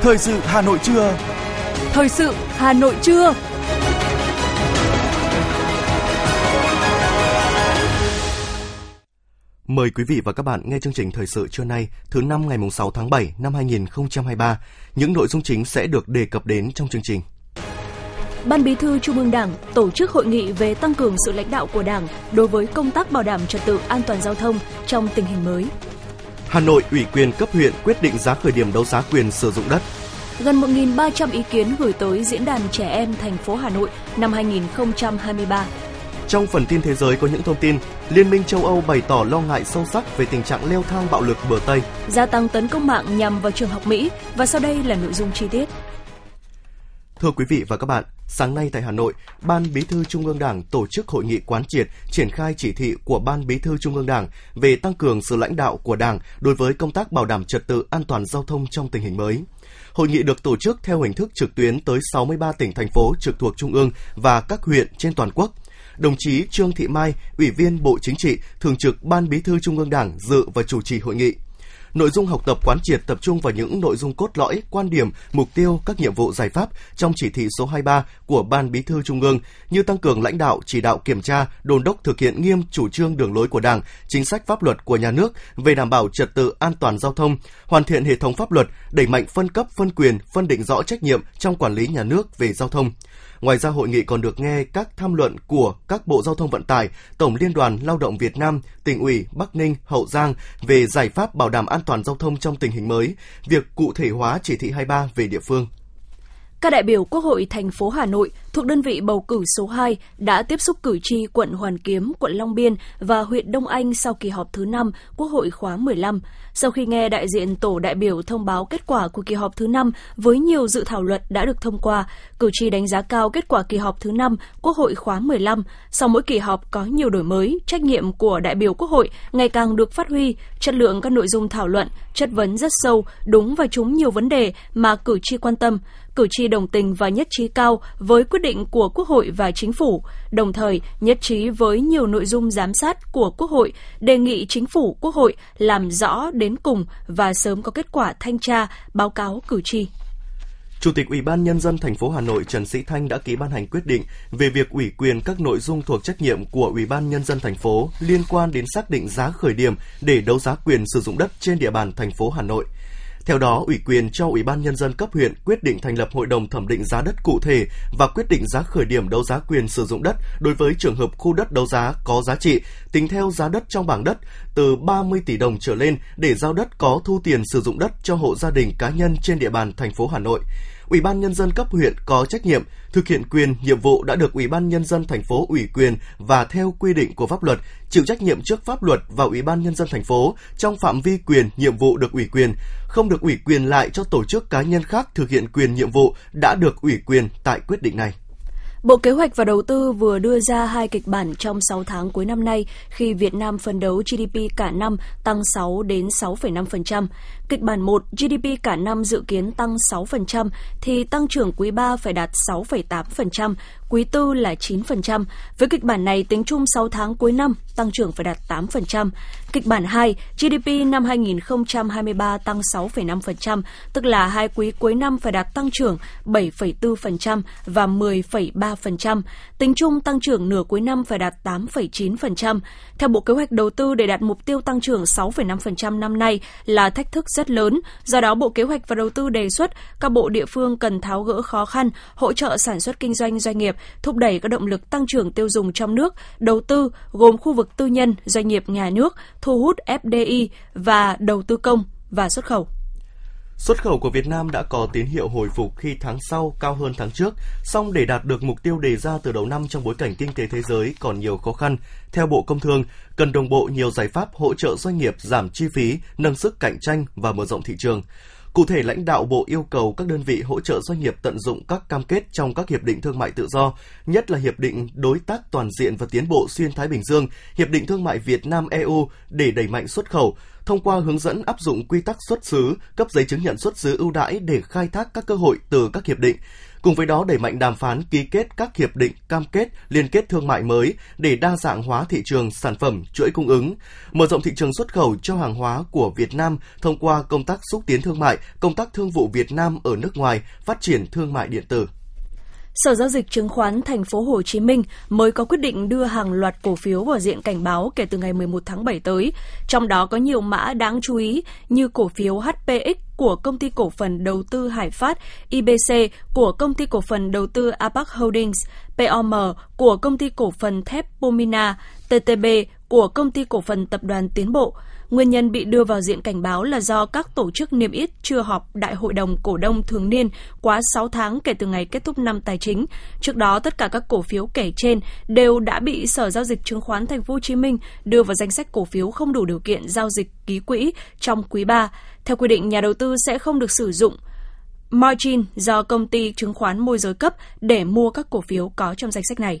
Thời sự Hà Nội trưa. Thời sự Hà Nội trưa. Mời quý vị và các bạn nghe chương trình thời sự trưa nay, thứ năm ngày 6 tháng 7 năm 2023. Những nội dung chính sẽ được đề cập đến trong chương trình. Ban Bí thư Trung ương Đảng tổ chức hội nghị về tăng cường sự lãnh đạo của Đảng đối với công tác bảo đảm trật tự an toàn giao thông trong tình hình mới. Hà Nội ủy quyền cấp huyện quyết định giá khởi điểm đấu giá quyền sử dụng đất. Gần 1.300 ý kiến gửi tới Diễn đàn Trẻ Em thành phố Hà Nội năm 2023. Trong phần tin thế giới có những thông tin, Liên minh châu Âu bày tỏ lo ngại sâu sắc về tình trạng leo thang bạo lực bờ Tây. Gia tăng tấn công mạng nhằm vào trường học Mỹ và sau đây là nội dung chi tiết. Thưa quý vị và các bạn, sáng nay tại Hà Nội, Ban Bí thư Trung ương Đảng tổ chức hội nghị quán triệt triển khai chỉ thị của Ban Bí thư Trung ương Đảng về tăng cường sự lãnh đạo của Đảng đối với công tác bảo đảm trật tự an toàn giao thông trong tình hình mới. Hội nghị được tổ chức theo hình thức trực tuyến tới 63 tỉnh thành phố trực thuộc Trung ương và các huyện trên toàn quốc. Đồng chí Trương Thị Mai, Ủy viên Bộ Chính trị, Thường trực Ban Bí thư Trung ương Đảng dự và chủ trì hội nghị. Nội dung học tập quán triệt tập trung vào những nội dung cốt lõi, quan điểm, mục tiêu, các nhiệm vụ giải pháp trong chỉ thị số 23 của Ban Bí thư Trung ương như tăng cường lãnh đạo, chỉ đạo kiểm tra, đôn đốc thực hiện nghiêm chủ trương đường lối của Đảng, chính sách pháp luật của nhà nước về đảm bảo trật tự an toàn giao thông, hoàn thiện hệ thống pháp luật, đẩy mạnh phân cấp, phân quyền, phân định rõ trách nhiệm trong quản lý nhà nước về giao thông. Ngoài ra hội nghị còn được nghe các tham luận của các Bộ Giao thông Vận tải, Tổng Liên đoàn Lao động Việt Nam, tỉnh ủy Bắc Ninh, Hậu Giang về giải pháp bảo đảm an toàn giao thông trong tình hình mới, việc cụ thể hóa chỉ thị 23 về địa phương. Các đại biểu Quốc hội thành phố Hà Nội thuộc đơn vị bầu cử số 2 đã tiếp xúc cử tri quận Hoàn Kiếm, quận Long Biên và huyện Đông Anh sau kỳ họp thứ 5 Quốc hội khóa 15. Sau khi nghe đại diện tổ đại biểu thông báo kết quả của kỳ họp thứ 5 với nhiều dự thảo luật đã được thông qua, cử tri đánh giá cao kết quả kỳ họp thứ 5 Quốc hội khóa 15. Sau mỗi kỳ họp có nhiều đổi mới, trách nhiệm của đại biểu Quốc hội ngày càng được phát huy, chất lượng các nội dung thảo luận, chất vấn rất sâu, đúng và trúng nhiều vấn đề mà cử tri quan tâm cử tri đồng tình và nhất trí cao với quyết định của Quốc hội và Chính phủ, đồng thời nhất trí với nhiều nội dung giám sát của Quốc hội, đề nghị Chính phủ Quốc hội làm rõ đến cùng và sớm có kết quả thanh tra, báo cáo cử tri. Chủ tịch Ủy ban Nhân dân thành phố Hà Nội Trần Sĩ Thanh đã ký ban hành quyết định về việc ủy quyền các nội dung thuộc trách nhiệm của Ủy ban Nhân dân thành phố liên quan đến xác định giá khởi điểm để đấu giá quyền sử dụng đất trên địa bàn thành phố Hà Nội. Theo đó, ủy quyền cho Ủy ban Nhân dân cấp huyện quyết định thành lập hội đồng thẩm định giá đất cụ thể và quyết định giá khởi điểm đấu giá quyền sử dụng đất đối với trường hợp khu đất đấu giá có giá trị tính theo giá đất trong bảng đất từ 30 tỷ đồng trở lên để giao đất có thu tiền sử dụng đất cho hộ gia đình cá nhân trên địa bàn thành phố Hà Nội. Ủy ban nhân dân cấp huyện có trách nhiệm thực hiện quyền, nhiệm vụ đã được Ủy ban nhân dân thành phố ủy quyền và theo quy định của pháp luật, chịu trách nhiệm trước pháp luật và Ủy ban nhân dân thành phố trong phạm vi quyền, nhiệm vụ được ủy quyền, không được ủy quyền lại cho tổ chức cá nhân khác thực hiện quyền nhiệm vụ đã được ủy quyền tại quyết định này. Bộ Kế hoạch và Đầu tư vừa đưa ra hai kịch bản trong 6 tháng cuối năm nay khi Việt Nam phấn đấu GDP cả năm tăng 6 đến 6,5%. Kịch bản 1, GDP cả năm dự kiến tăng 6% thì tăng trưởng quý 3 phải đạt 6,8%, quý tư là 9%. Với kịch bản này tính chung 6 tháng cuối năm tăng trưởng phải đạt 8%. Kịch bản 2, GDP năm 2023 tăng 6,5%, tức là hai quý cuối năm phải đạt tăng trưởng 7,4% và 10,3%. Tính chung tăng trưởng nửa cuối năm phải đạt 8,9%. Theo Bộ Kế hoạch Đầu tư để đạt mục tiêu tăng trưởng 6,5% năm nay là thách thức rất lớn, do đó Bộ Kế hoạch và Đầu tư đề xuất các bộ địa phương cần tháo gỡ khó khăn, hỗ trợ sản xuất kinh doanh doanh nghiệp, thúc đẩy các động lực tăng trưởng tiêu dùng trong nước, đầu tư gồm khu vực tư nhân, doanh nghiệp nhà nước, thu hút FDI và đầu tư công và xuất khẩu. Xuất khẩu của Việt Nam đã có tín hiệu hồi phục khi tháng sau cao hơn tháng trước, song để đạt được mục tiêu đề ra từ đầu năm trong bối cảnh kinh tế thế giới còn nhiều khó khăn, theo Bộ Công Thương, cần đồng bộ nhiều giải pháp hỗ trợ doanh nghiệp giảm chi phí, nâng sức cạnh tranh và mở rộng thị trường. Cụ thể, lãnh đạo Bộ yêu cầu các đơn vị hỗ trợ doanh nghiệp tận dụng các cam kết trong các hiệp định thương mại tự do, nhất là Hiệp định Đối tác Toàn diện và Tiến bộ Xuyên Thái Bình Dương, Hiệp định Thương mại Việt Nam-EU để đẩy mạnh xuất khẩu, thông qua hướng dẫn áp dụng quy tắc xuất xứ, cấp giấy chứng nhận xuất xứ ưu đãi để khai thác các cơ hội từ các hiệp định, Cùng với đó đẩy mạnh đàm phán ký kết các hiệp định cam kết liên kết thương mại mới để đa dạng hóa thị trường sản phẩm, chuỗi cung ứng, mở rộng thị trường xuất khẩu cho hàng hóa của Việt Nam thông qua công tác xúc tiến thương mại, công tác thương vụ Việt Nam ở nước ngoài, phát triển thương mại điện tử. Sở giao dịch chứng khoán thành phố Hồ Chí Minh mới có quyết định đưa hàng loạt cổ phiếu vào diện cảnh báo kể từ ngày 11 tháng 7 tới. Trong đó có nhiều mã đáng chú ý như cổ phiếu HPX của công ty cổ phần đầu tư Hải Phát, IBC của công ty cổ phần đầu tư Apac Holdings, POM của công ty cổ phần thép Pomina, TTB của công ty cổ phần tập đoàn Tiến Bộ. Nguyên nhân bị đưa vào diện cảnh báo là do các tổ chức niêm yết chưa họp đại hội đồng cổ đông thường niên quá 6 tháng kể từ ngày kết thúc năm tài chính. Trước đó tất cả các cổ phiếu kể trên đều đã bị Sở giao dịch chứng khoán Thành phố Hồ Chí Minh đưa vào danh sách cổ phiếu không đủ điều kiện giao dịch ký quỹ trong quý 3. Theo quy định, nhà đầu tư sẽ không được sử dụng margin do công ty chứng khoán môi giới cấp để mua các cổ phiếu có trong danh sách này.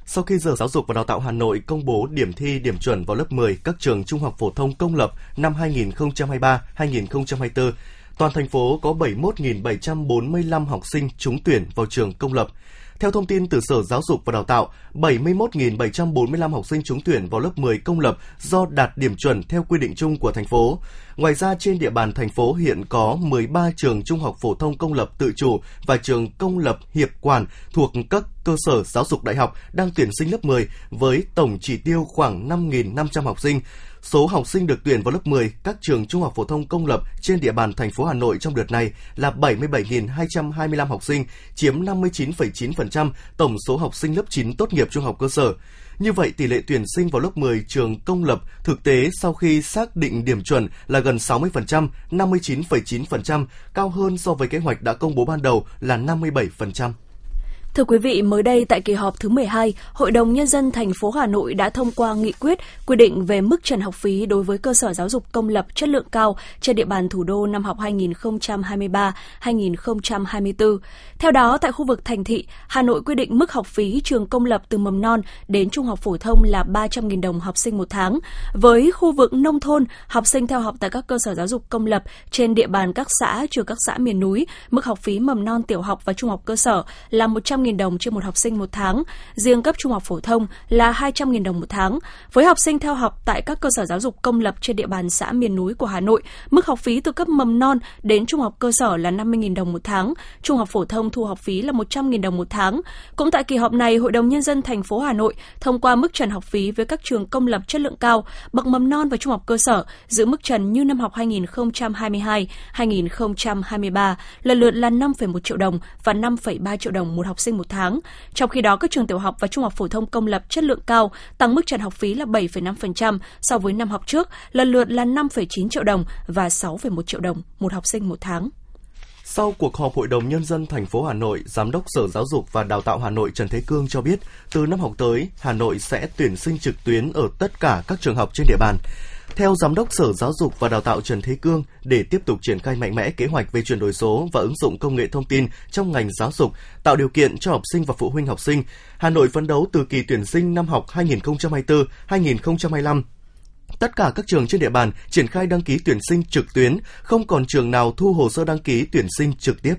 sau khi Sở Giáo dục và Đào tạo Hà Nội công bố điểm thi điểm chuẩn vào lớp 10 các trường trung học phổ thông công lập năm 2023-2024, toàn thành phố có 71.745 học sinh trúng tuyển vào trường công lập. Theo thông tin từ Sở Giáo dục và Đào tạo, 71.745 học sinh trúng tuyển vào lớp 10 công lập do đạt điểm chuẩn theo quy định chung của thành phố. Ngoài ra, trên địa bàn thành phố hiện có 13 trường trung học phổ thông công lập tự chủ và trường công lập hiệp quản thuộc các cơ sở giáo dục đại học đang tuyển sinh lớp 10 với tổng chỉ tiêu khoảng 5.500 học sinh. Số học sinh được tuyển vào lớp 10 các trường trung học phổ thông công lập trên địa bàn thành phố Hà Nội trong đợt này là 77.225 học sinh, chiếm 59,9% tổng số học sinh lớp 9 tốt nghiệp trung học cơ sở. Như vậy, tỷ lệ tuyển sinh vào lớp 10 trường công lập thực tế sau khi xác định điểm chuẩn là gần 60%, 59,9%, cao hơn so với kế hoạch đã công bố ban đầu là 57%. Thưa quý vị, mới đây tại kỳ họp thứ 12, Hội đồng Nhân dân thành phố Hà Nội đã thông qua nghị quyết quy định về mức trần học phí đối với cơ sở giáo dục công lập chất lượng cao trên địa bàn thủ đô năm học 2023-2024. Theo đó, tại khu vực thành thị, Hà Nội quy định mức học phí trường công lập từ mầm non đến trung học phổ thông là 300.000 đồng học sinh một tháng. Với khu vực nông thôn, học sinh theo học tại các cơ sở giáo dục công lập trên địa bàn các xã, trừ các xã miền núi, mức học phí mầm non tiểu học và trung học cơ sở là 100.000 đồng trên một học sinh một tháng, riêng cấp trung học phổ thông là 200.000 đồng một tháng. Với học sinh theo học tại các cơ sở giáo dục công lập trên địa bàn xã miền núi của Hà Nội, mức học phí từ cấp mầm non đến trung học cơ sở là 50.000 đồng một tháng, trung học phổ thông thu học phí là 100.000 đồng một tháng. Cũng tại kỳ họp này, Hội đồng Nhân dân thành phố Hà Nội thông qua mức trần học phí với các trường công lập chất lượng cao, bậc mầm non và trung học cơ sở giữ mức trần như năm học 2022-2023, lần lượt là 5,1 triệu đồng và 5,3 triệu đồng một học sinh một tháng. Trong khi đó, các trường tiểu học và trung học phổ thông công lập chất lượng cao tăng mức trần học phí là 7,5% so với năm học trước, lần lượt là 5,9 triệu đồng và 6,1 triệu đồng một học sinh một tháng. Sau cuộc họp Hội đồng Nhân dân thành phố Hà Nội, Giám đốc Sở Giáo dục và Đào tạo Hà Nội Trần Thế Cương cho biết, từ năm học tới, Hà Nội sẽ tuyển sinh trực tuyến ở tất cả các trường học trên địa bàn. Theo Giám đốc Sở Giáo dục và Đào tạo Trần Thế Cương, để tiếp tục triển khai mạnh mẽ kế hoạch về chuyển đổi số và ứng dụng công nghệ thông tin trong ngành giáo dục, tạo điều kiện cho học sinh và phụ huynh học sinh, Hà Nội phấn đấu từ kỳ tuyển sinh năm học 2024-2025 tất cả các trường trên địa bàn triển khai đăng ký tuyển sinh trực tuyến, không còn trường nào thu hồ sơ đăng ký tuyển sinh trực tiếp.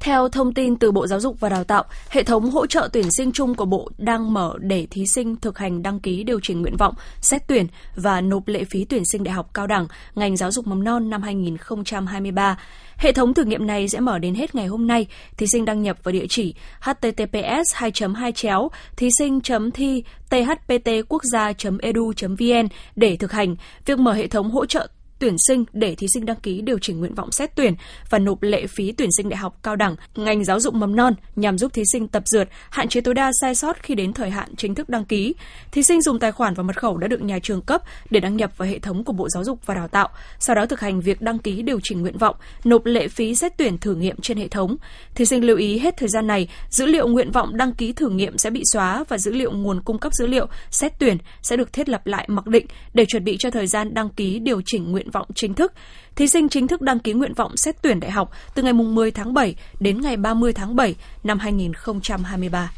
Theo thông tin từ Bộ Giáo dục và Đào tạo, hệ thống hỗ trợ tuyển sinh chung của Bộ đang mở để thí sinh thực hành đăng ký điều chỉnh nguyện vọng, xét tuyển và nộp lệ phí tuyển sinh đại học cao đẳng ngành giáo dục mầm non năm 2023. Hệ thống thử nghiệm này sẽ mở đến hết ngày hôm nay. Thí sinh đăng nhập vào địa chỉ https 2 2 chéo thí sinh thi thptquốc gia edu vn để thực hành. Việc mở hệ thống hỗ trợ tuyển sinh để thí sinh đăng ký điều chỉnh nguyện vọng xét tuyển và nộp lệ phí tuyển sinh đại học cao đẳng ngành giáo dục mầm non nhằm giúp thí sinh tập dượt, hạn chế tối đa sai sót khi đến thời hạn chính thức đăng ký. Thí sinh dùng tài khoản và mật khẩu đã được nhà trường cấp để đăng nhập vào hệ thống của Bộ Giáo dục và Đào tạo, sau đó thực hành việc đăng ký điều chỉnh nguyện vọng, nộp lệ phí xét tuyển thử nghiệm trên hệ thống. Thí sinh lưu ý hết thời gian này, dữ liệu nguyện vọng đăng ký thử nghiệm sẽ bị xóa và dữ liệu nguồn cung cấp dữ liệu xét tuyển sẽ được thiết lập lại mặc định để chuẩn bị cho thời gian đăng ký điều chỉnh nguyện nguyện vọng chính thức. Thí sinh chính thức đăng ký nguyện vọng xét tuyển đại học từ ngày 10 tháng 7 đến ngày 30 tháng 7 năm 2023.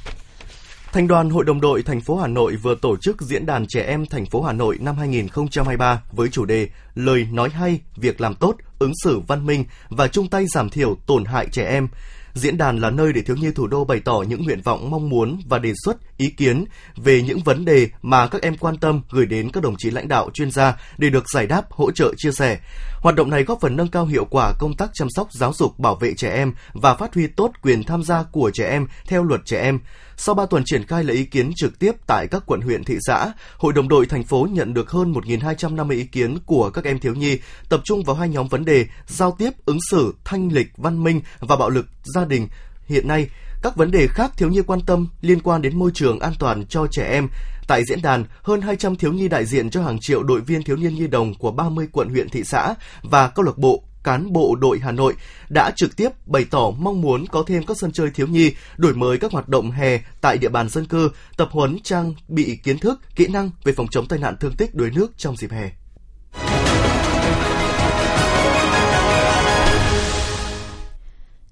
Thành đoàn Hội đồng đội thành phố Hà Nội vừa tổ chức diễn đàn trẻ em thành phố Hà Nội năm 2023 với chủ đề Lời nói hay, việc làm tốt, ứng xử văn minh và chung tay giảm thiểu tổn hại trẻ em. Diễn đàn là nơi để thiếu nhi thủ đô bày tỏ những nguyện vọng mong muốn và đề xuất ý kiến về những vấn đề mà các em quan tâm gửi đến các đồng chí lãnh đạo chuyên gia để được giải đáp, hỗ trợ, chia sẻ. Hoạt động này góp phần nâng cao hiệu quả công tác chăm sóc giáo dục bảo vệ trẻ em và phát huy tốt quyền tham gia của trẻ em theo luật trẻ em. Sau 3 tuần triển khai lấy ý kiến trực tiếp tại các quận huyện thị xã, Hội đồng đội thành phố nhận được hơn 1.250 ý kiến của các em thiếu nhi, tập trung vào hai nhóm vấn đề giao tiếp, ứng xử, thanh lịch, văn minh và bạo lực gia đình. Hiện nay, các vấn đề khác thiếu nhi quan tâm liên quan đến môi trường an toàn cho trẻ em. Tại diễn đàn, hơn 200 thiếu nhi đại diện cho hàng triệu đội viên thiếu niên nhi đồng của 30 quận huyện thị xã và câu lạc bộ cán bộ đội Hà Nội đã trực tiếp bày tỏ mong muốn có thêm các sân chơi thiếu nhi, đổi mới các hoạt động hè tại địa bàn dân cư, tập huấn trang bị kiến thức, kỹ năng về phòng chống tai nạn thương tích đuối nước trong dịp hè.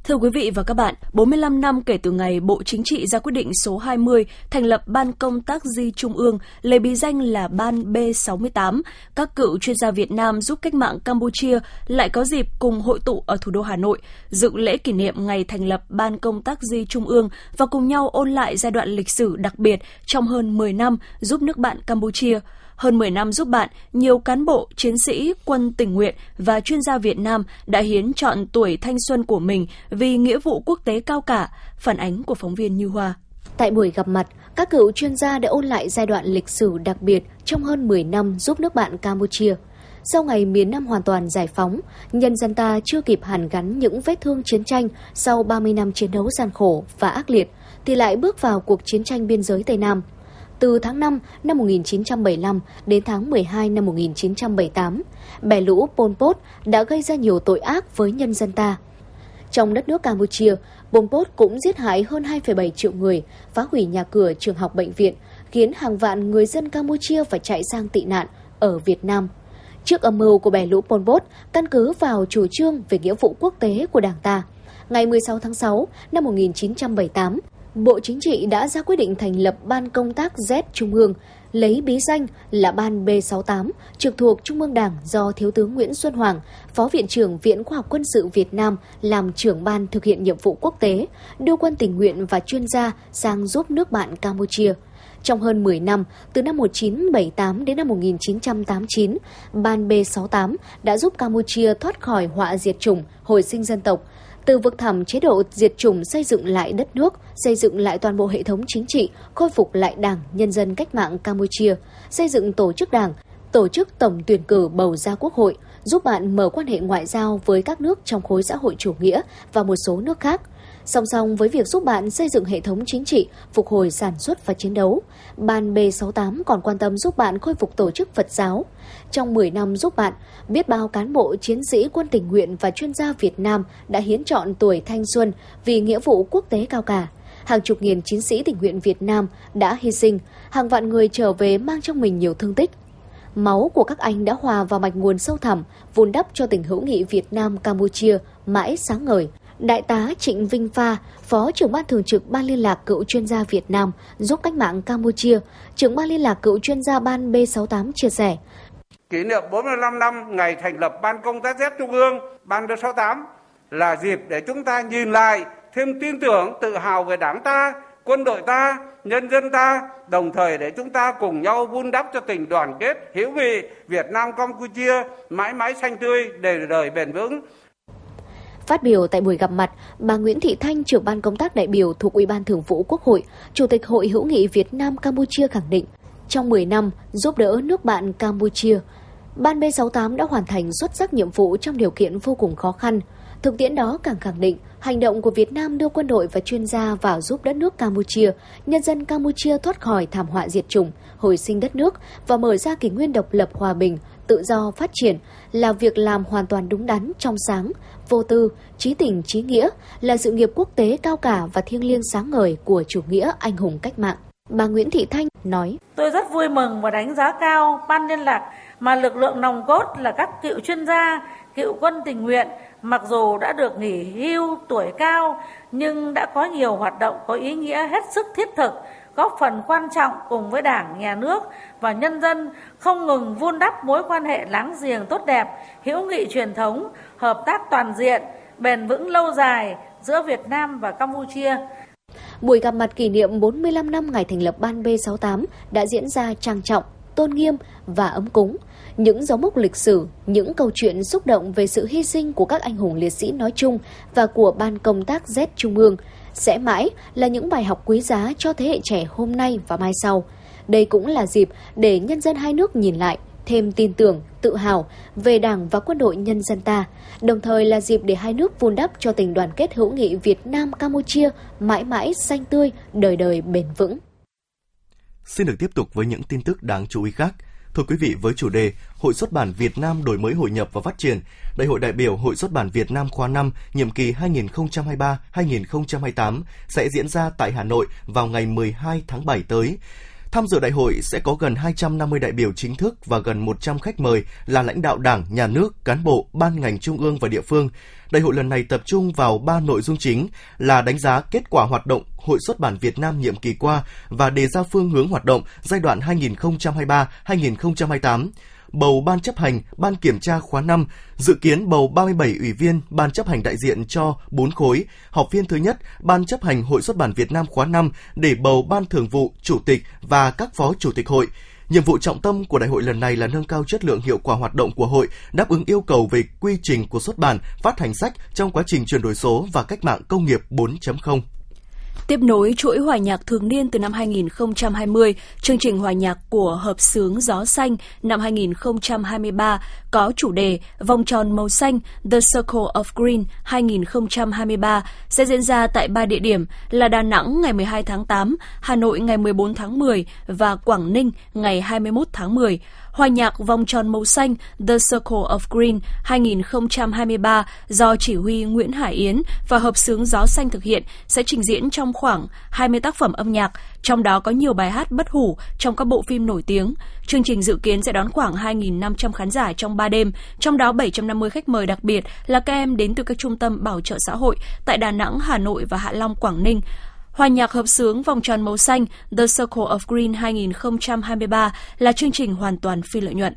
Thưa quý vị và các bạn, 45 năm kể từ ngày Bộ Chính trị ra quyết định số 20 thành lập Ban Công tác Di Trung ương, lấy bí danh là Ban B68, các cựu chuyên gia Việt Nam giúp cách mạng Campuchia lại có dịp cùng hội tụ ở thủ đô Hà Nội, dự lễ kỷ niệm ngày thành lập Ban Công tác Di Trung ương và cùng nhau ôn lại giai đoạn lịch sử đặc biệt trong hơn 10 năm giúp nước bạn Campuchia – hơn 10 năm giúp bạn, nhiều cán bộ, chiến sĩ, quân tình nguyện và chuyên gia Việt Nam đã hiến chọn tuổi thanh xuân của mình vì nghĩa vụ quốc tế cao cả, phản ánh của phóng viên Như Hoa. Tại buổi gặp mặt, các cựu chuyên gia đã ôn lại giai đoạn lịch sử đặc biệt trong hơn 10 năm giúp nước bạn Campuchia. Sau ngày miền Nam hoàn toàn giải phóng, nhân dân ta chưa kịp hàn gắn những vết thương chiến tranh sau 30 năm chiến đấu gian khổ và ác liệt, thì lại bước vào cuộc chiến tranh biên giới Tây Nam – từ tháng 5 năm 1975 đến tháng 12 năm 1978, bè lũ Pol Pot đã gây ra nhiều tội ác với nhân dân ta. Trong đất nước Campuchia, Pol Pot cũng giết hại hơn 2,7 triệu người, phá hủy nhà cửa, trường học, bệnh viện, khiến hàng vạn người dân Campuchia phải chạy sang tị nạn ở Việt Nam. Trước âm mưu của bè lũ Pol Pot, căn cứ vào chủ trương về nghĩa vụ quốc tế của Đảng ta, ngày 16 tháng 6 năm 1978, Bộ Chính trị đã ra quyết định thành lập Ban Công tác Z Trung ương, lấy bí danh là Ban B68, trực thuộc Trung ương Đảng do Thiếu tướng Nguyễn Xuân Hoàng, Phó Viện trưởng Viện Khoa học Quân sự Việt Nam làm trưởng ban thực hiện nhiệm vụ quốc tế, đưa quân tình nguyện và chuyên gia sang giúp nước bạn Campuchia. Trong hơn 10 năm, từ năm 1978 đến năm 1989, Ban B68 đã giúp Campuchia thoát khỏi họa diệt chủng, hồi sinh dân tộc, từ vực thẳm chế độ diệt chủng xây dựng lại đất nước, xây dựng lại toàn bộ hệ thống chính trị, khôi phục lại Đảng, Nhân dân cách mạng Campuchia, xây dựng tổ chức Đảng, tổ chức tổng tuyển cử bầu ra quốc hội, giúp bạn mở quan hệ ngoại giao với các nước trong khối xã hội chủ nghĩa và một số nước khác – Song song với việc giúp bạn xây dựng hệ thống chính trị, phục hồi sản xuất và chiến đấu, Ban B68 còn quan tâm giúp bạn khôi phục tổ chức Phật giáo. Trong 10 năm giúp bạn, biết bao cán bộ, chiến sĩ, quân tình nguyện và chuyên gia Việt Nam đã hiến chọn tuổi thanh xuân vì nghĩa vụ quốc tế cao cả. Hàng chục nghìn chiến sĩ tình nguyện Việt Nam đã hy sinh, hàng vạn người trở về mang trong mình nhiều thương tích. Máu của các anh đã hòa vào mạch nguồn sâu thẳm, vun đắp cho tình hữu nghị Việt Nam-Campuchia mãi sáng ngời. Đại tá Trịnh Vinh Pha, Phó trưởng ban thường trực Ban liên lạc cựu chuyên gia Việt Nam giúp cách mạng Campuchia, trưởng ban liên lạc cựu chuyên gia Ban B68 chia sẻ. Kỷ niệm 45 năm ngày thành lập Ban công tác Z Trung ương, Ban B68 là dịp để chúng ta nhìn lại, thêm tin tưởng, tự hào về đảng ta, quân đội ta, nhân dân ta, đồng thời để chúng ta cùng nhau vun đắp cho tình đoàn kết, hữu nghị Việt Nam Campuchia mãi mãi xanh tươi, đời đời bền vững. Phát biểu tại buổi gặp mặt, bà Nguyễn Thị Thanh, trưởng ban công tác đại biểu thuộc Ủy ban Thường vụ Quốc hội, Chủ tịch Hội hữu nghị Việt Nam Campuchia khẳng định, trong 10 năm giúp đỡ nước bạn Campuchia, Ban B68 đã hoàn thành xuất sắc nhiệm vụ trong điều kiện vô cùng khó khăn. Thực tiễn đó càng khẳng định hành động của Việt Nam đưa quân đội và chuyên gia vào giúp đất nước Campuchia, nhân dân Campuchia thoát khỏi thảm họa diệt chủng, hồi sinh đất nước và mở ra kỷ nguyên độc lập hòa bình, tự do phát triển là việc làm hoàn toàn đúng đắn, trong sáng, vô tư, trí tình, trí nghĩa, là sự nghiệp quốc tế cao cả và thiêng liêng sáng ngời của chủ nghĩa anh hùng cách mạng. Bà Nguyễn Thị Thanh nói: Tôi rất vui mừng và đánh giá cao ban liên lạc mà lực lượng nòng cốt là các cựu chuyên gia, cựu quân tình nguyện mặc dù đã được nghỉ hưu tuổi cao nhưng đã có nhiều hoạt động có ý nghĩa hết sức thiết thực, góp phần quan trọng cùng với Đảng, Nhà nước và nhân dân không ngừng vun đắp mối quan hệ láng giềng tốt đẹp, hữu nghị truyền thống, hợp tác toàn diện, bền vững lâu dài giữa Việt Nam và Campuchia. Buổi gặp mặt kỷ niệm 45 năm ngày thành lập Ban B68 đã diễn ra trang trọng, tôn nghiêm và ấm cúng. Những dấu mốc lịch sử, những câu chuyện xúc động về sự hy sinh của các anh hùng liệt sĩ nói chung và của Ban công tác Z Trung ương sẽ mãi là những bài học quý giá cho thế hệ trẻ hôm nay và mai sau. Đây cũng là dịp để nhân dân hai nước nhìn lại, thêm tin tưởng, tự hào về Đảng và quân đội nhân dân ta, đồng thời là dịp để hai nước vun đắp cho tình đoàn kết hữu nghị Việt Nam Campuchia mãi mãi xanh tươi, đời đời bền vững. Xin được tiếp tục với những tin tức đáng chú ý khác. Thưa quý vị, với chủ đề Hội xuất bản Việt Nam đổi mới hội nhập và phát triển, Đại hội đại biểu Hội xuất bản Việt Nam khóa 5 nhiệm kỳ 2023-2028 sẽ diễn ra tại Hà Nội vào ngày 12 tháng 7 tới. Tham dự đại hội sẽ có gần 250 đại biểu chính thức và gần 100 khách mời là lãnh đạo Đảng, Nhà nước, cán bộ, ban ngành trung ương và địa phương. Đại hội lần này tập trung vào ba nội dung chính là đánh giá kết quả hoạt động Hội xuất bản Việt Nam nhiệm kỳ qua và đề ra phương hướng hoạt động giai đoạn 2023-2028 bầu ban chấp hành, ban kiểm tra khóa 5, dự kiến bầu 37 ủy viên ban chấp hành đại diện cho 4 khối, họp phiên thứ nhất, ban chấp hành Hội xuất bản Việt Nam khóa 5 để bầu ban thường vụ, chủ tịch và các phó chủ tịch hội. Nhiệm vụ trọng tâm của đại hội lần này là nâng cao chất lượng hiệu quả hoạt động của hội, đáp ứng yêu cầu về quy trình của xuất bản, phát hành sách trong quá trình chuyển đổi số và cách mạng công nghiệp 4.0. Tiếp nối chuỗi hòa nhạc thường niên từ năm 2020, chương trình hòa nhạc của Hợp sướng Gió Xanh năm 2023 có chủ đề Vòng tròn màu xanh The Circle of Green 2023 sẽ diễn ra tại ba địa điểm là Đà Nẵng ngày 12 tháng 8, Hà Nội ngày 14 tháng 10 và Quảng Ninh ngày 21 tháng 10. Hòa nhạc Vòng tròn màu xanh The Circle of Green 2023 do chỉ huy Nguyễn Hải Yến và Hợp sướng Gió Xanh thực hiện sẽ trình diễn trong khoảng 20 tác phẩm âm nhạc, trong đó có nhiều bài hát bất hủ trong các bộ phim nổi tiếng. Chương trình dự kiến sẽ đón khoảng 2.500 khán giả trong 3 đêm, trong đó 750 khách mời đặc biệt là các em đến từ các trung tâm bảo trợ xã hội tại Đà Nẵng, Hà Nội và Hạ Long, Quảng Ninh. Hòa nhạc hợp sướng Vòng tròn màu xanh The Circle of Green 2023 là chương trình hoàn toàn phi lợi nhuận.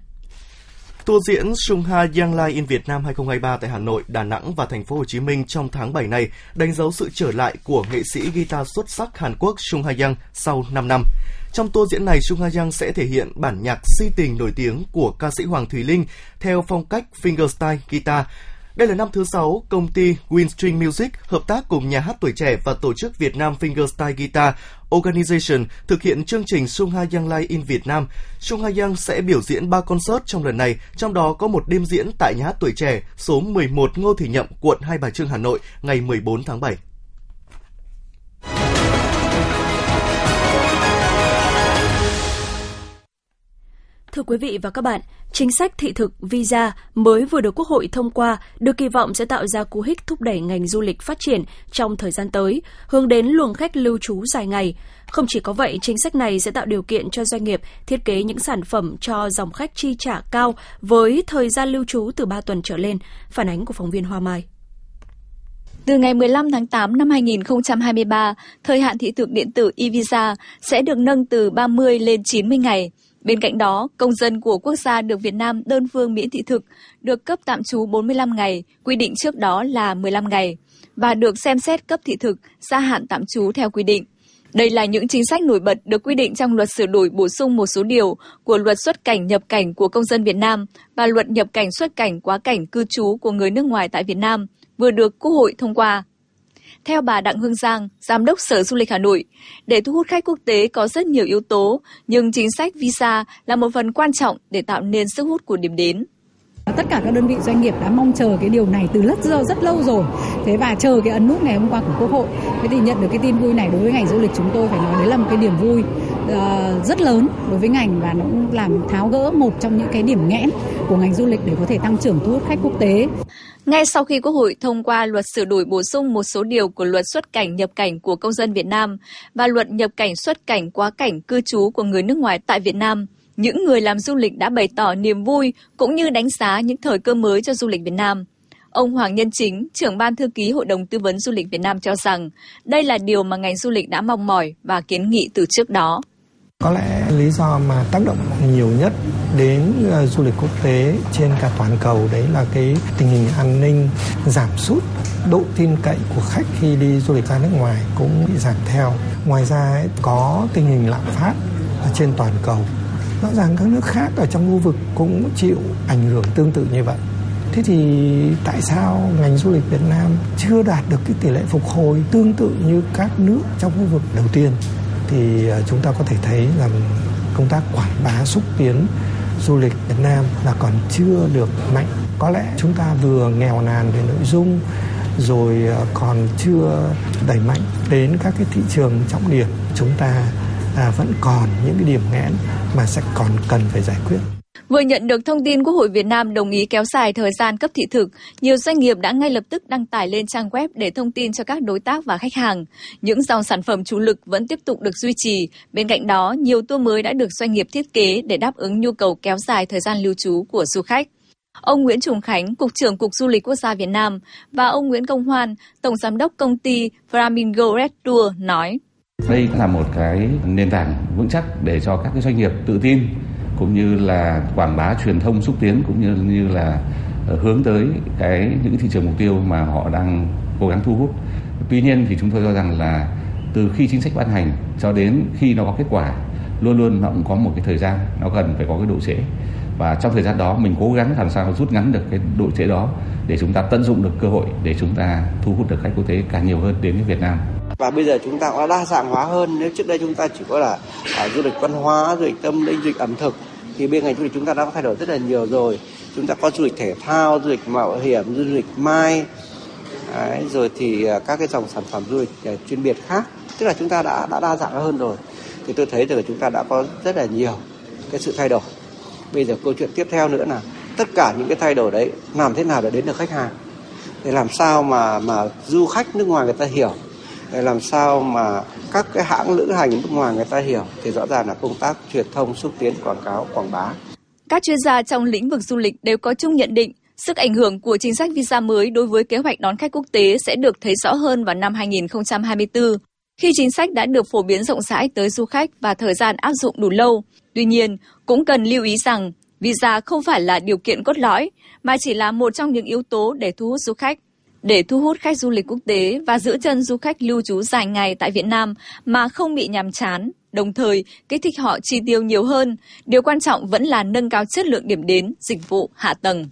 Tour diễn Sungha Young Lai in Việt Nam 2023 tại Hà Nội, Đà Nẵng và thành phố Hồ Chí Minh trong tháng 7 này đánh dấu sự trở lại của nghệ sĩ guitar xuất sắc Hàn Quốc Sungha Young sau 5 năm. Trong tour diễn này, Sungha Young sẽ thể hiện bản nhạc si tình nổi tiếng của ca sĩ Hoàng Thùy Linh theo phong cách fingerstyle guitar đây là năm thứ sáu công ty Winstring Music hợp tác cùng nhà hát tuổi trẻ và tổ chức Việt Nam Fingerstyle Guitar Organization thực hiện chương trình Sung Ha Yang Lai in Việt Nam. Sung Ha sẽ biểu diễn 3 concert trong lần này, trong đó có một đêm diễn tại nhà hát tuổi trẻ số 11 Ngô Thị Nhậm, quận Hai Bà Trưng, Hà Nội ngày 14 tháng 7. Thưa quý vị và các bạn, chính sách thị thực visa mới vừa được Quốc hội thông qua được kỳ vọng sẽ tạo ra cú hích thúc đẩy ngành du lịch phát triển trong thời gian tới, hướng đến luồng khách lưu trú dài ngày. Không chỉ có vậy, chính sách này sẽ tạo điều kiện cho doanh nghiệp thiết kế những sản phẩm cho dòng khách chi trả cao với thời gian lưu trú từ 3 tuần trở lên. Phản ánh của phóng viên Hoa Mai. Từ ngày 15 tháng 8 năm 2023, thời hạn thị thực điện tử e-visa sẽ được nâng từ 30 lên 90 ngày. Bên cạnh đó, công dân của quốc gia được Việt Nam đơn phương miễn thị thực được cấp tạm trú 45 ngày, quy định trước đó là 15 ngày, và được xem xét cấp thị thực gia hạn tạm trú theo quy định. Đây là những chính sách nổi bật được quy định trong luật sửa đổi bổ sung một số điều của luật xuất cảnh nhập cảnh của công dân Việt Nam và luật nhập cảnh xuất cảnh quá cảnh cư trú của người nước ngoài tại Việt Nam vừa được Quốc hội thông qua. Theo bà Đặng Hương Giang, Giám đốc Sở Du lịch Hà Nội, để thu hút khách quốc tế có rất nhiều yếu tố, nhưng chính sách visa là một phần quan trọng để tạo nên sức hút của điểm đến. Tất cả các đơn vị doanh nghiệp đã mong chờ cái điều này từ rất lâu rất lâu rồi. Thế và chờ cái ấn nút ngày hôm qua của Quốc hội. Thế thì nhận được cái tin vui này đối với ngành du lịch chúng tôi phải nói đấy là một cái điểm vui uh, rất lớn đối với ngành và nó cũng làm tháo gỡ một trong những cái điểm nghẽn của ngành du lịch để có thể tăng trưởng thu hút khách quốc tế. Ngay sau khi Quốc hội thông qua luật sửa đổi bổ sung một số điều của luật xuất cảnh nhập cảnh của công dân Việt Nam và luật nhập cảnh xuất cảnh quá cảnh cư trú của người nước ngoài tại Việt Nam, những người làm du lịch đã bày tỏ niềm vui cũng như đánh giá những thời cơ mới cho du lịch Việt Nam. Ông Hoàng Nhân Chính, trưởng ban thư ký Hội đồng Tư vấn Du lịch Việt Nam cho rằng đây là điều mà ngành du lịch đã mong mỏi và kiến nghị từ trước đó. Có lẽ lý do mà tác động nhiều nhất đến ờ, du lịch quốc tế trên cả toàn cầu đấy là cái tình hình an ninh giảm sút, độ tin cậy của khách khi đi du lịch ra nước ngoài cũng bị giảm theo. Ngoài ra ấy, có tình hình lạm phát ở trên toàn cầu. Rõ ràng các nước khác ở trong khu vực cũng chịu ảnh hưởng tương tự như vậy. Thế thì tại sao ngành du lịch Việt Nam chưa đạt được cái tỷ lệ phục hồi tương tự như các nước trong khu vực đầu tiên? Thì à, chúng ta có thể thấy rằng công tác quảng bá xúc tiến du lịch Việt Nam là còn chưa được mạnh. Có lẽ chúng ta vừa nghèo nàn về nội dung rồi à, còn chưa đẩy mạnh đến các cái thị trường trọng điểm chúng ta à, vẫn còn những cái điểm nghẽn mà sẽ còn cần phải giải quyết. Vừa nhận được thông tin Quốc hội Việt Nam đồng ý kéo dài thời gian cấp thị thực, nhiều doanh nghiệp đã ngay lập tức đăng tải lên trang web để thông tin cho các đối tác và khách hàng. Những dòng sản phẩm chủ lực vẫn tiếp tục được duy trì. Bên cạnh đó, nhiều tour mới đã được doanh nghiệp thiết kế để đáp ứng nhu cầu kéo dài thời gian lưu trú của du khách. Ông Nguyễn Trùng Khánh, Cục trưởng Cục Du lịch Quốc gia Việt Nam và ông Nguyễn Công Hoan, Tổng Giám đốc công ty Flamingo Red Tour nói. Đây là một cái nền tảng vững chắc để cho các cái doanh nghiệp tự tin cũng như là quảng bá truyền thông xúc tiến, cũng như như là ờ, hướng tới cái, những thị trường mục tiêu mà họ đang cố gắng thu hút. Tuy nhiên thì chúng tôi cho rằng là từ khi chính sách ban hành cho đến khi nó có kết quả, luôn luôn nó cũng có một cái thời gian, nó cần phải có cái độ trễ và trong thời gian đó, mình cố gắng làm sao rút ngắn được cái độ trễ đó để chúng ta tận dụng được cơ hội để chúng ta thu hút được khách quốc tế càng nhiều hơn đến với Việt Nam và bây giờ chúng ta có đa dạng hóa hơn. Nếu trước đây chúng ta chỉ có là à, du lịch văn hóa du lịch tâm linh du lịch ẩm thực thì bên ngành du lịch chúng ta đã có thay đổi rất là nhiều rồi. Chúng ta có du lịch thể thao du lịch mạo hiểm du lịch mai. Đấy, rồi thì à, các cái dòng sản phẩm du lịch à, chuyên biệt khác. Tức là chúng ta đã đã đa dạng hơn rồi. Thì tôi thấy rằng chúng ta đã có rất là nhiều cái sự thay đổi. Bây giờ câu chuyện tiếp theo nữa là tất cả những cái thay đổi đấy làm thế nào để đến được khách hàng? Để làm sao mà mà du khách nước ngoài người ta hiểu? Để làm sao mà các cái hãng lữ hành nước ngoài người ta hiểu thì rõ ràng là công tác truyền thông xúc tiến quảng cáo quảng bá các chuyên gia trong lĩnh vực du lịch đều có chung nhận định Sức ảnh hưởng của chính sách visa mới đối với kế hoạch đón khách quốc tế sẽ được thấy rõ hơn vào năm 2024, khi chính sách đã được phổ biến rộng rãi tới du khách và thời gian áp dụng đủ lâu. Tuy nhiên, cũng cần lưu ý rằng visa không phải là điều kiện cốt lõi, mà chỉ là một trong những yếu tố để thu hút du khách. Để thu hút khách du lịch quốc tế và giữ chân du khách lưu trú dài ngày tại Việt Nam mà không bị nhàm chán, đồng thời kích thích họ chi tiêu nhiều hơn, điều quan trọng vẫn là nâng cao chất lượng điểm đến, dịch vụ, hạ tầng.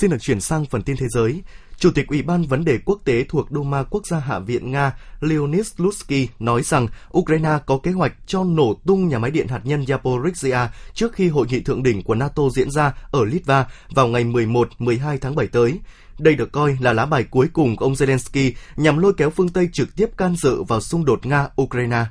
Xin được chuyển sang phần tin thế giới. Chủ tịch Ủy ban Vấn đề Quốc tế thuộc Duma Quốc gia Hạ viện Nga Leonid Slutsky nói rằng Ukraine có kế hoạch cho nổ tung nhà máy điện hạt nhân Zaporizhia trước khi hội nghị thượng đỉnh của NATO diễn ra ở Litva vào ngày 11-12 tháng 7 tới. Đây được coi là lá bài cuối cùng của ông Zelensky nhằm lôi kéo phương Tây trực tiếp can dự vào xung đột Nga-Ukraine.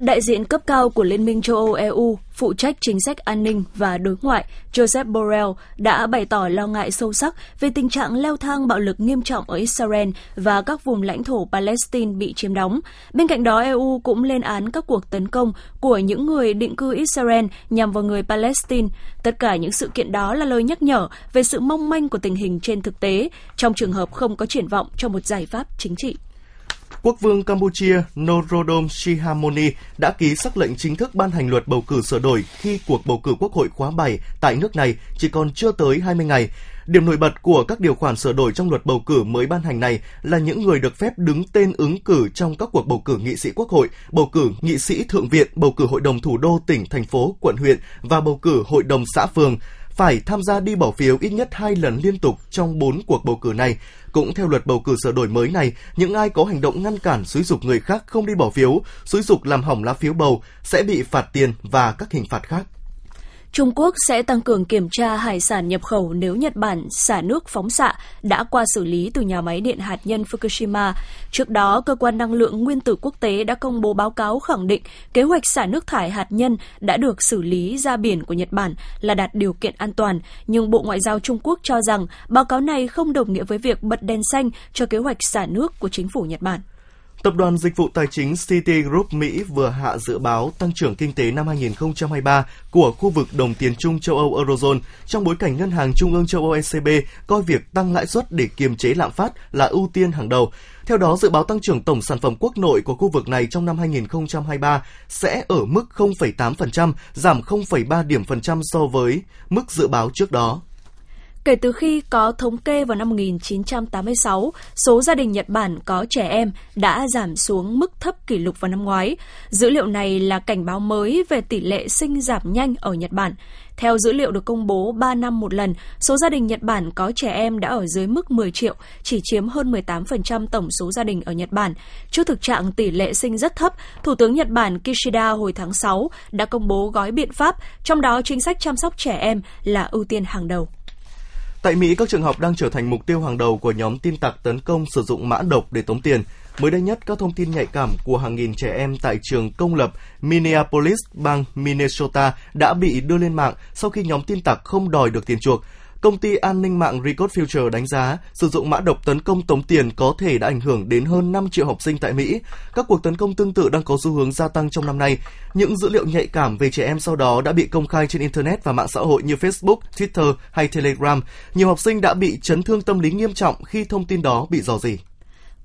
Đại diện cấp cao của Liên minh châu Âu EU phụ trách chính sách an ninh và đối ngoại Joseph Borrell đã bày tỏ lo ngại sâu sắc về tình trạng leo thang bạo lực nghiêm trọng ở Israel và các vùng lãnh thổ Palestine bị chiếm đóng. Bên cạnh đó, EU cũng lên án các cuộc tấn công của những người định cư Israel nhằm vào người Palestine. Tất cả những sự kiện đó là lời nhắc nhở về sự mong manh của tình hình trên thực tế trong trường hợp không có triển vọng cho một giải pháp chính trị. Quốc vương Campuchia Norodom Sihamoni đã ký sắc lệnh chính thức ban hành luật bầu cử sửa đổi khi cuộc bầu cử quốc hội khóa 7 tại nước này chỉ còn chưa tới 20 ngày. Điểm nổi bật của các điều khoản sửa đổi trong luật bầu cử mới ban hành này là những người được phép đứng tên ứng cử trong các cuộc bầu cử nghị sĩ quốc hội, bầu cử nghị sĩ thượng viện, bầu cử hội đồng thủ đô tỉnh, thành phố, quận huyện và bầu cử hội đồng xã phường phải tham gia đi bỏ phiếu ít nhất hai lần liên tục trong 4 cuộc bầu cử này. Cũng theo luật bầu cử sửa đổi mới này, những ai có hành động ngăn cản xúi dục người khác không đi bỏ phiếu, xúi dục làm hỏng lá phiếu bầu sẽ bị phạt tiền và các hình phạt khác. Trung Quốc sẽ tăng cường kiểm tra hải sản nhập khẩu nếu Nhật Bản xả nước phóng xạ đã qua xử lý từ nhà máy điện hạt nhân Fukushima. Trước đó, Cơ quan Năng lượng Nguyên tử Quốc tế đã công bố báo cáo khẳng định kế hoạch xả nước thải hạt nhân đã được xử lý ra biển của Nhật Bản là đạt điều kiện an toàn. Nhưng Bộ Ngoại giao Trung Quốc cho rằng báo cáo này không đồng nghĩa với việc bật đèn xanh cho kế hoạch xả nước của chính phủ Nhật Bản. Tập đoàn Dịch vụ Tài chính Citigroup Mỹ vừa hạ dự báo tăng trưởng kinh tế năm 2023 của khu vực đồng tiền chung châu Âu Eurozone trong bối cảnh Ngân hàng Trung ương châu Âu ECB coi việc tăng lãi suất để kiềm chế lạm phát là ưu tiên hàng đầu. Theo đó, dự báo tăng trưởng tổng sản phẩm quốc nội của khu vực này trong năm 2023 sẽ ở mức 0,8%, giảm 0,3 điểm phần trăm so với mức dự báo trước đó. Kể từ khi có thống kê vào năm 1986, số gia đình Nhật Bản có trẻ em đã giảm xuống mức thấp kỷ lục vào năm ngoái. Dữ liệu này là cảnh báo mới về tỷ lệ sinh giảm nhanh ở Nhật Bản. Theo dữ liệu được công bố 3 năm một lần, số gia đình Nhật Bản có trẻ em đã ở dưới mức 10 triệu, chỉ chiếm hơn 18% tổng số gia đình ở Nhật Bản. Trước thực trạng tỷ lệ sinh rất thấp, Thủ tướng Nhật Bản Kishida hồi tháng 6 đã công bố gói biện pháp, trong đó chính sách chăm sóc trẻ em là ưu tiên hàng đầu. Tại Mỹ, các trường học đang trở thành mục tiêu hàng đầu của nhóm tin tặc tấn công sử dụng mã độc để tống tiền. Mới đây nhất, các thông tin nhạy cảm của hàng nghìn trẻ em tại trường công lập Minneapolis, bang Minnesota đã bị đưa lên mạng sau khi nhóm tin tặc không đòi được tiền chuộc. Công ty an ninh mạng Recode Future đánh giá sử dụng mã độc tấn công tống tiền có thể đã ảnh hưởng đến hơn 5 triệu học sinh tại Mỹ. Các cuộc tấn công tương tự đang có xu hướng gia tăng trong năm nay. Những dữ liệu nhạy cảm về trẻ em sau đó đã bị công khai trên Internet và mạng xã hội như Facebook, Twitter hay Telegram. Nhiều học sinh đã bị chấn thương tâm lý nghiêm trọng khi thông tin đó bị dò dỉ.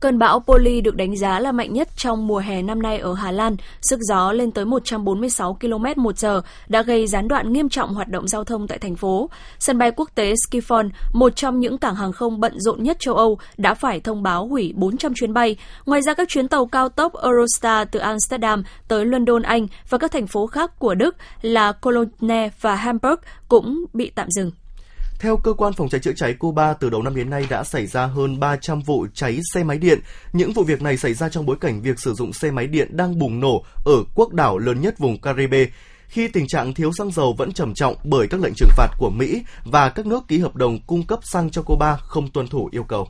Cơn bão Poli được đánh giá là mạnh nhất trong mùa hè năm nay ở Hà Lan, sức gió lên tới 146 km một giờ đã gây gián đoạn nghiêm trọng hoạt động giao thông tại thành phố. Sân bay quốc tế Schiphol, một trong những cảng hàng không bận rộn nhất châu Âu, đã phải thông báo hủy 400 chuyến bay. Ngoài ra các chuyến tàu cao tốc Eurostar từ Amsterdam tới London, Anh và các thành phố khác của Đức là Cologne và Hamburg cũng bị tạm dừng. Theo cơ quan phòng cháy chữa cháy Cuba, từ đầu năm đến nay đã xảy ra hơn 300 vụ cháy xe máy điện. Những vụ việc này xảy ra trong bối cảnh việc sử dụng xe máy điện đang bùng nổ ở quốc đảo lớn nhất vùng Caribe khi tình trạng thiếu xăng dầu vẫn trầm trọng bởi các lệnh trừng phạt của Mỹ và các nước ký hợp đồng cung cấp xăng cho Cuba không tuân thủ yêu cầu.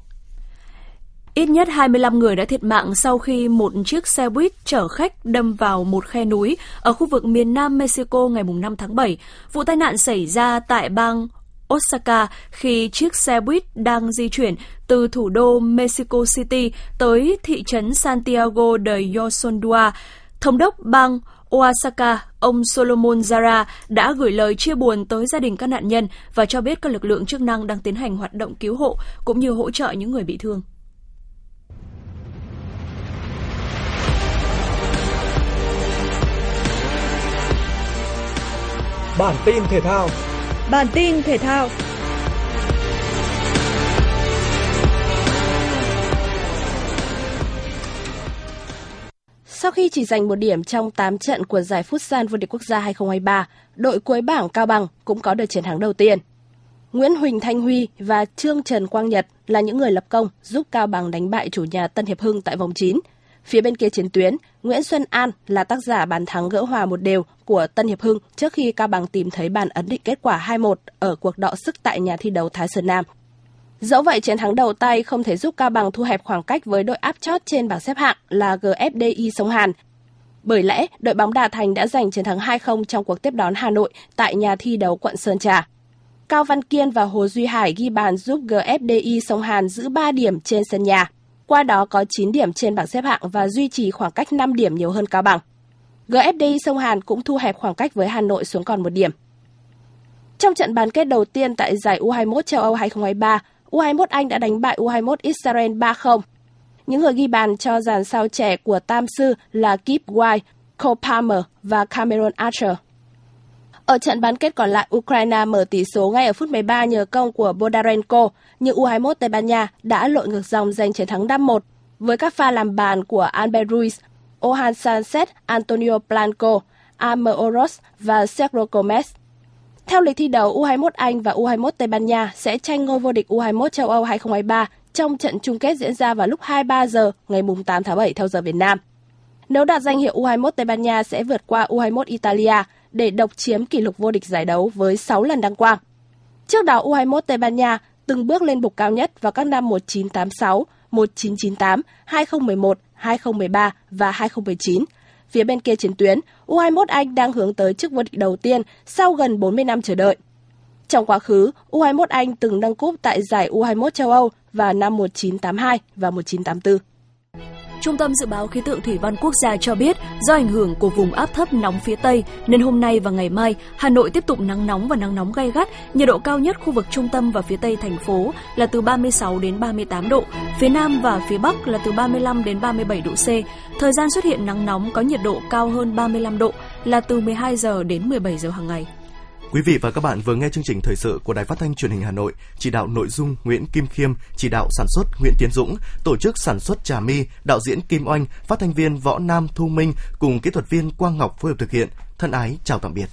Ít nhất 25 người đã thiệt mạng sau khi một chiếc xe buýt chở khách đâm vào một khe núi ở khu vực miền nam Mexico ngày 5 tháng 7. Vụ tai nạn xảy ra tại bang Osaka khi chiếc xe buýt đang di chuyển từ thủ đô Mexico City tới thị trấn Santiago de Yosondua. Thống đốc bang Oaxaca, ông Solomon Zara đã gửi lời chia buồn tới gia đình các nạn nhân và cho biết các lực lượng chức năng đang tiến hành hoạt động cứu hộ cũng như hỗ trợ những người bị thương. Bản tin thể thao Bản tin thể thao Sau khi chỉ giành một điểm trong 8 trận của giải Futsal vô địch quốc gia 2023, đội cuối bảng Cao Bằng cũng có được chiến thắng đầu tiên. Nguyễn Huỳnh Thanh Huy và Trương Trần Quang Nhật là những người lập công giúp Cao Bằng đánh bại chủ nhà Tân Hiệp Hưng tại vòng 9 Phía bên kia chiến tuyến, Nguyễn Xuân An là tác giả bàn thắng gỡ hòa một đều của Tân Hiệp Hưng trước khi Cao Bằng tìm thấy bàn ấn định kết quả 2-1 ở cuộc đọ sức tại nhà thi đấu Thái Sơn Nam. Dẫu vậy, chiến thắng đầu tay không thể giúp Cao Bằng thu hẹp khoảng cách với đội áp chót trên bảng xếp hạng là GFDI Sông Hàn. Bởi lẽ, đội bóng Đà Thành đã giành chiến thắng 2-0 trong cuộc tiếp đón Hà Nội tại nhà thi đấu quận Sơn Trà. Cao Văn Kiên và Hồ Duy Hải ghi bàn giúp GFDI Sông Hàn giữ 3 điểm trên sân nhà qua đó có 9 điểm trên bảng xếp hạng và duy trì khoảng cách 5 điểm nhiều hơn Cao Bằng. GFDI Sông Hàn cũng thu hẹp khoảng cách với Hà Nội xuống còn một điểm. Trong trận bán kết đầu tiên tại giải U21 châu Âu 2023, U21 Anh đã đánh bại U21 Israel 3-0. Những người ghi bàn cho dàn sao trẻ của Tam Sư là Kip White, Cole Palmer và Cameron Archer. Ở trận bán kết còn lại, Ukraine mở tỷ số ngay ở phút 13 nhờ công của Bodarenko, nhưng U21 Tây Ban Nha đã lội ngược dòng giành chiến thắng 5-1 với các pha làm bàn của Albert Ruiz, Ohan Sanchez, Antonio Blanco, Amoros Oros và Sergio Gomez. Theo lịch thi đấu, U21 Anh và U21 Tây Ban Nha sẽ tranh ngôi vô địch U21 châu Âu 2023 trong trận chung kết diễn ra vào lúc 23 giờ ngày 8 tháng 7 theo giờ Việt Nam. Nếu đạt danh hiệu U21 Tây Ban Nha sẽ vượt qua U21 Italia để độc chiếm kỷ lục vô địch giải đấu với 6 lần đăng quang. Trước đó U21 Tây Ban Nha từng bước lên bục cao nhất vào các năm 1986, 1998, 2011, 2013 và 2019. Phía bên kia chiến tuyến, U21 Anh đang hướng tới chức vô địch đầu tiên sau gần 40 năm chờ đợi. Trong quá khứ, U21 Anh từng nâng cúp tại giải U21 châu Âu vào năm 1982 và 1984. Trung tâm Dự báo Khí tượng Thủy văn Quốc gia cho biết, do ảnh hưởng của vùng áp thấp nóng phía Tây, nên hôm nay và ngày mai, Hà Nội tiếp tục nắng nóng và nắng nóng gay gắt. Nhiệt độ cao nhất khu vực trung tâm và phía Tây thành phố là từ 36 đến 38 độ, phía Nam và phía Bắc là từ 35 đến 37 độ C. Thời gian xuất hiện nắng nóng có nhiệt độ cao hơn 35 độ là từ 12 giờ đến 17 giờ hàng ngày. Quý vị và các bạn vừa nghe chương trình thời sự của Đài Phát thanh Truyền hình Hà Nội, chỉ đạo nội dung Nguyễn Kim Khiêm, chỉ đạo sản xuất Nguyễn Tiến Dũng, tổ chức sản xuất Trà Mi, đạo diễn Kim Oanh, phát thanh viên Võ Nam Thu Minh cùng kỹ thuật viên Quang Ngọc phối hợp thực hiện. Thân ái chào tạm biệt.